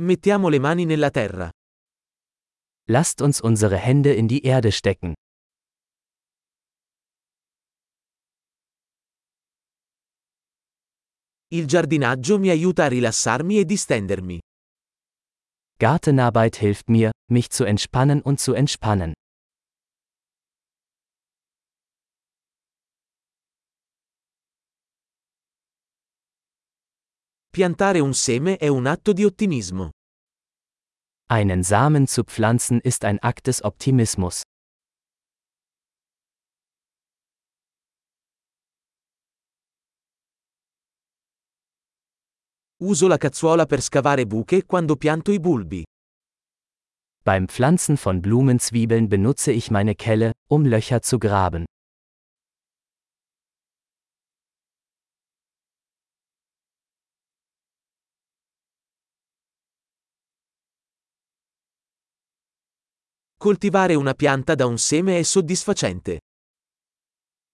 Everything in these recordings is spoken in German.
Mettiamo le mani nella terra. Lasst uns unsere Hände in die Erde stecken. Il giardinaggio mi aiuta a rilassarmi e distendermi. Gartenarbeit hilft mir, mich zu entspannen und zu entspannen. Piantare un seme è un atto di ottimismo. Einen Samen zu pflanzen ist ein Akt des Optimismus. Uso la cazzuola per scavare buche quando pianto i bulbi. Beim Pflanzen von Blumenzwiebeln benutze ich meine Kelle, um Löcher zu graben. Coltivare una pianta da un seme è soddisfacente.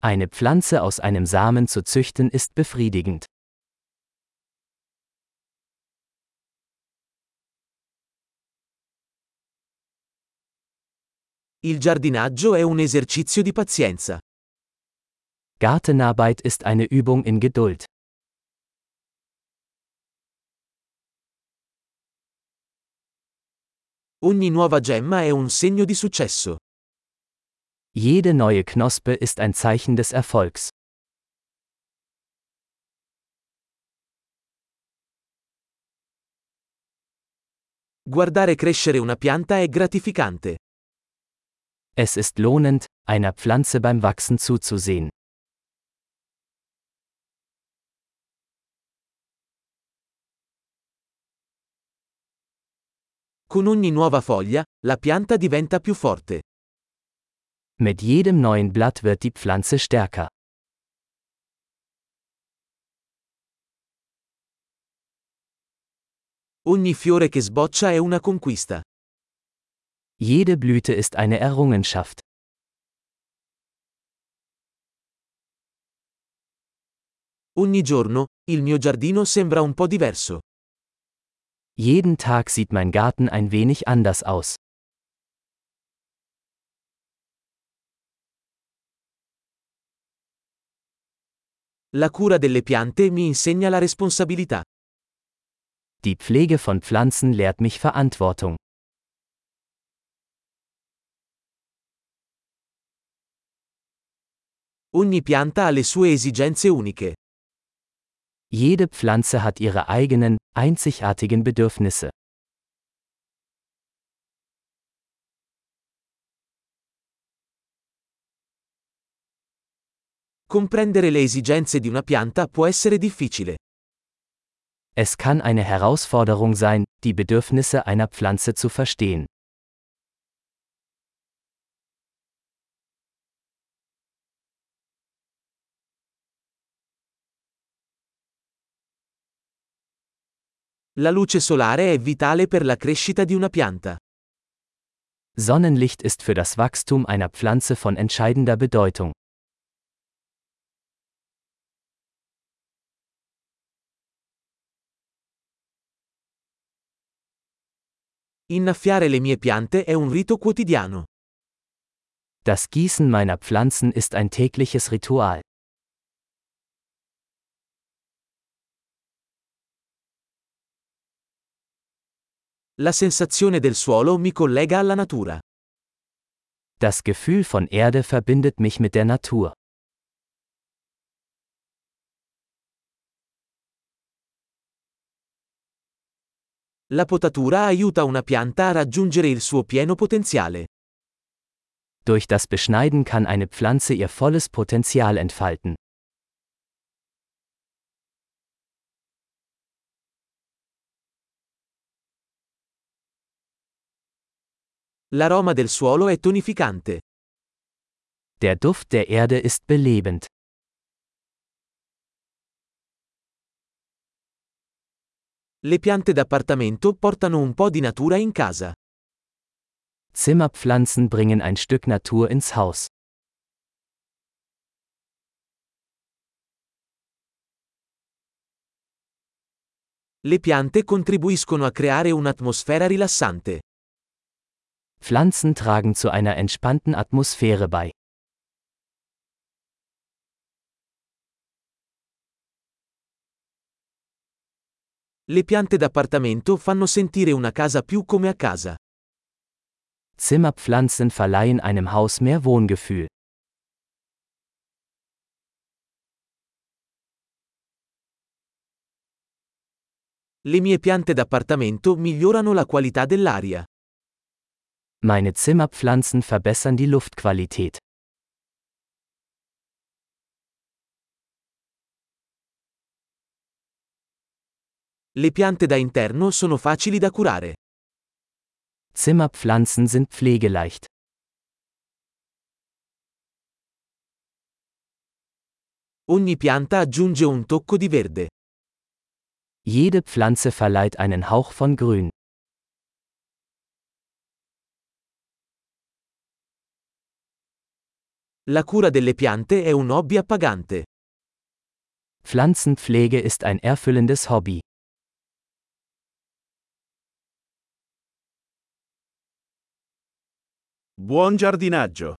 Eine Pflanze aus einem Samen zu züchten ist befriedigend. Il giardinaggio è un esercizio di pazienza. Gartenarbeit ist eine Übung in Geduld. Ogni nuova gemma è un segno di successo. Jede neue Knospe ist ein Zeichen des Erfolgs. Guardare crescere una pianta è gratificante. Es ist lohnend, einer Pflanze beim Wachsen zuzusehen. Con ogni nuova foglia, la pianta diventa più forte. Mit jedem neuen Blatt wird die Pflanze stärker. Ogni fiore che sboccia è una conquista. Jede Blüte ist eine Errungenschaft. Ogni giorno, il mio giardino sembra un po' diverso. Jeden Tag sieht mein Garten ein wenig anders aus. La cura delle piante mi insegna la responsabilità. Die Pflege von Pflanzen lehrt mich Verantwortung. Ogni pianta ha le sue esigenze uniche. Jede Pflanze hat ihre eigenen, einzigartigen Bedürfnisse. Comprendere le esigenze di una pianta può essere difficile. Es kann eine Herausforderung sein, die Bedürfnisse einer Pflanze zu verstehen. La luce solare è vitale per la crescita di una pianta. Sonnenlicht ist für das Wachstum einer Pflanze von entscheidender Bedeutung. Innaffiare le mie piante è un rito quotidiano. Das Gießen meiner Pflanzen ist ein tägliches Ritual. La sensazione del suolo mi collega alla natura. Das Gefühl von Erde verbindet mich mit der Natur. La potatura aiuta una pianta a raggiungere il suo pieno potenziale. Durch das Beschneiden kann eine Pflanze ihr volles Potenzial entfalten. L'aroma del suolo è tonificante. Der Duft der Erde ist belebend. Le piante d'appartamento portano un po' di natura in casa. Zimmerpflanzen bringen ein Stück Natur ins Haus. Le piante contribuiscono a creare un'atmosfera rilassante. Pflanzen tragen zu einer entspannten Atmosphäre bei. Le piante d'appartamento fanno sentire una casa più come a casa. Zimmerpflanzen verleihen einem Haus mehr Wohngefühl. Le mie piante d'appartamento migliorano la qualità dell'aria. Meine Zimmerpflanzen verbessern die Luftqualität. Le piante da interno sono facili da curare. Zimmerpflanzen sind pflegeleicht. Ogni pianta aggiunge un tocco di verde. Jede Pflanze verleiht einen Hauch von Grün. La cura delle piante è un hobby appagante. Pflanzenpflege ist ein erfüllendes Hobby. Buon giardinaggio!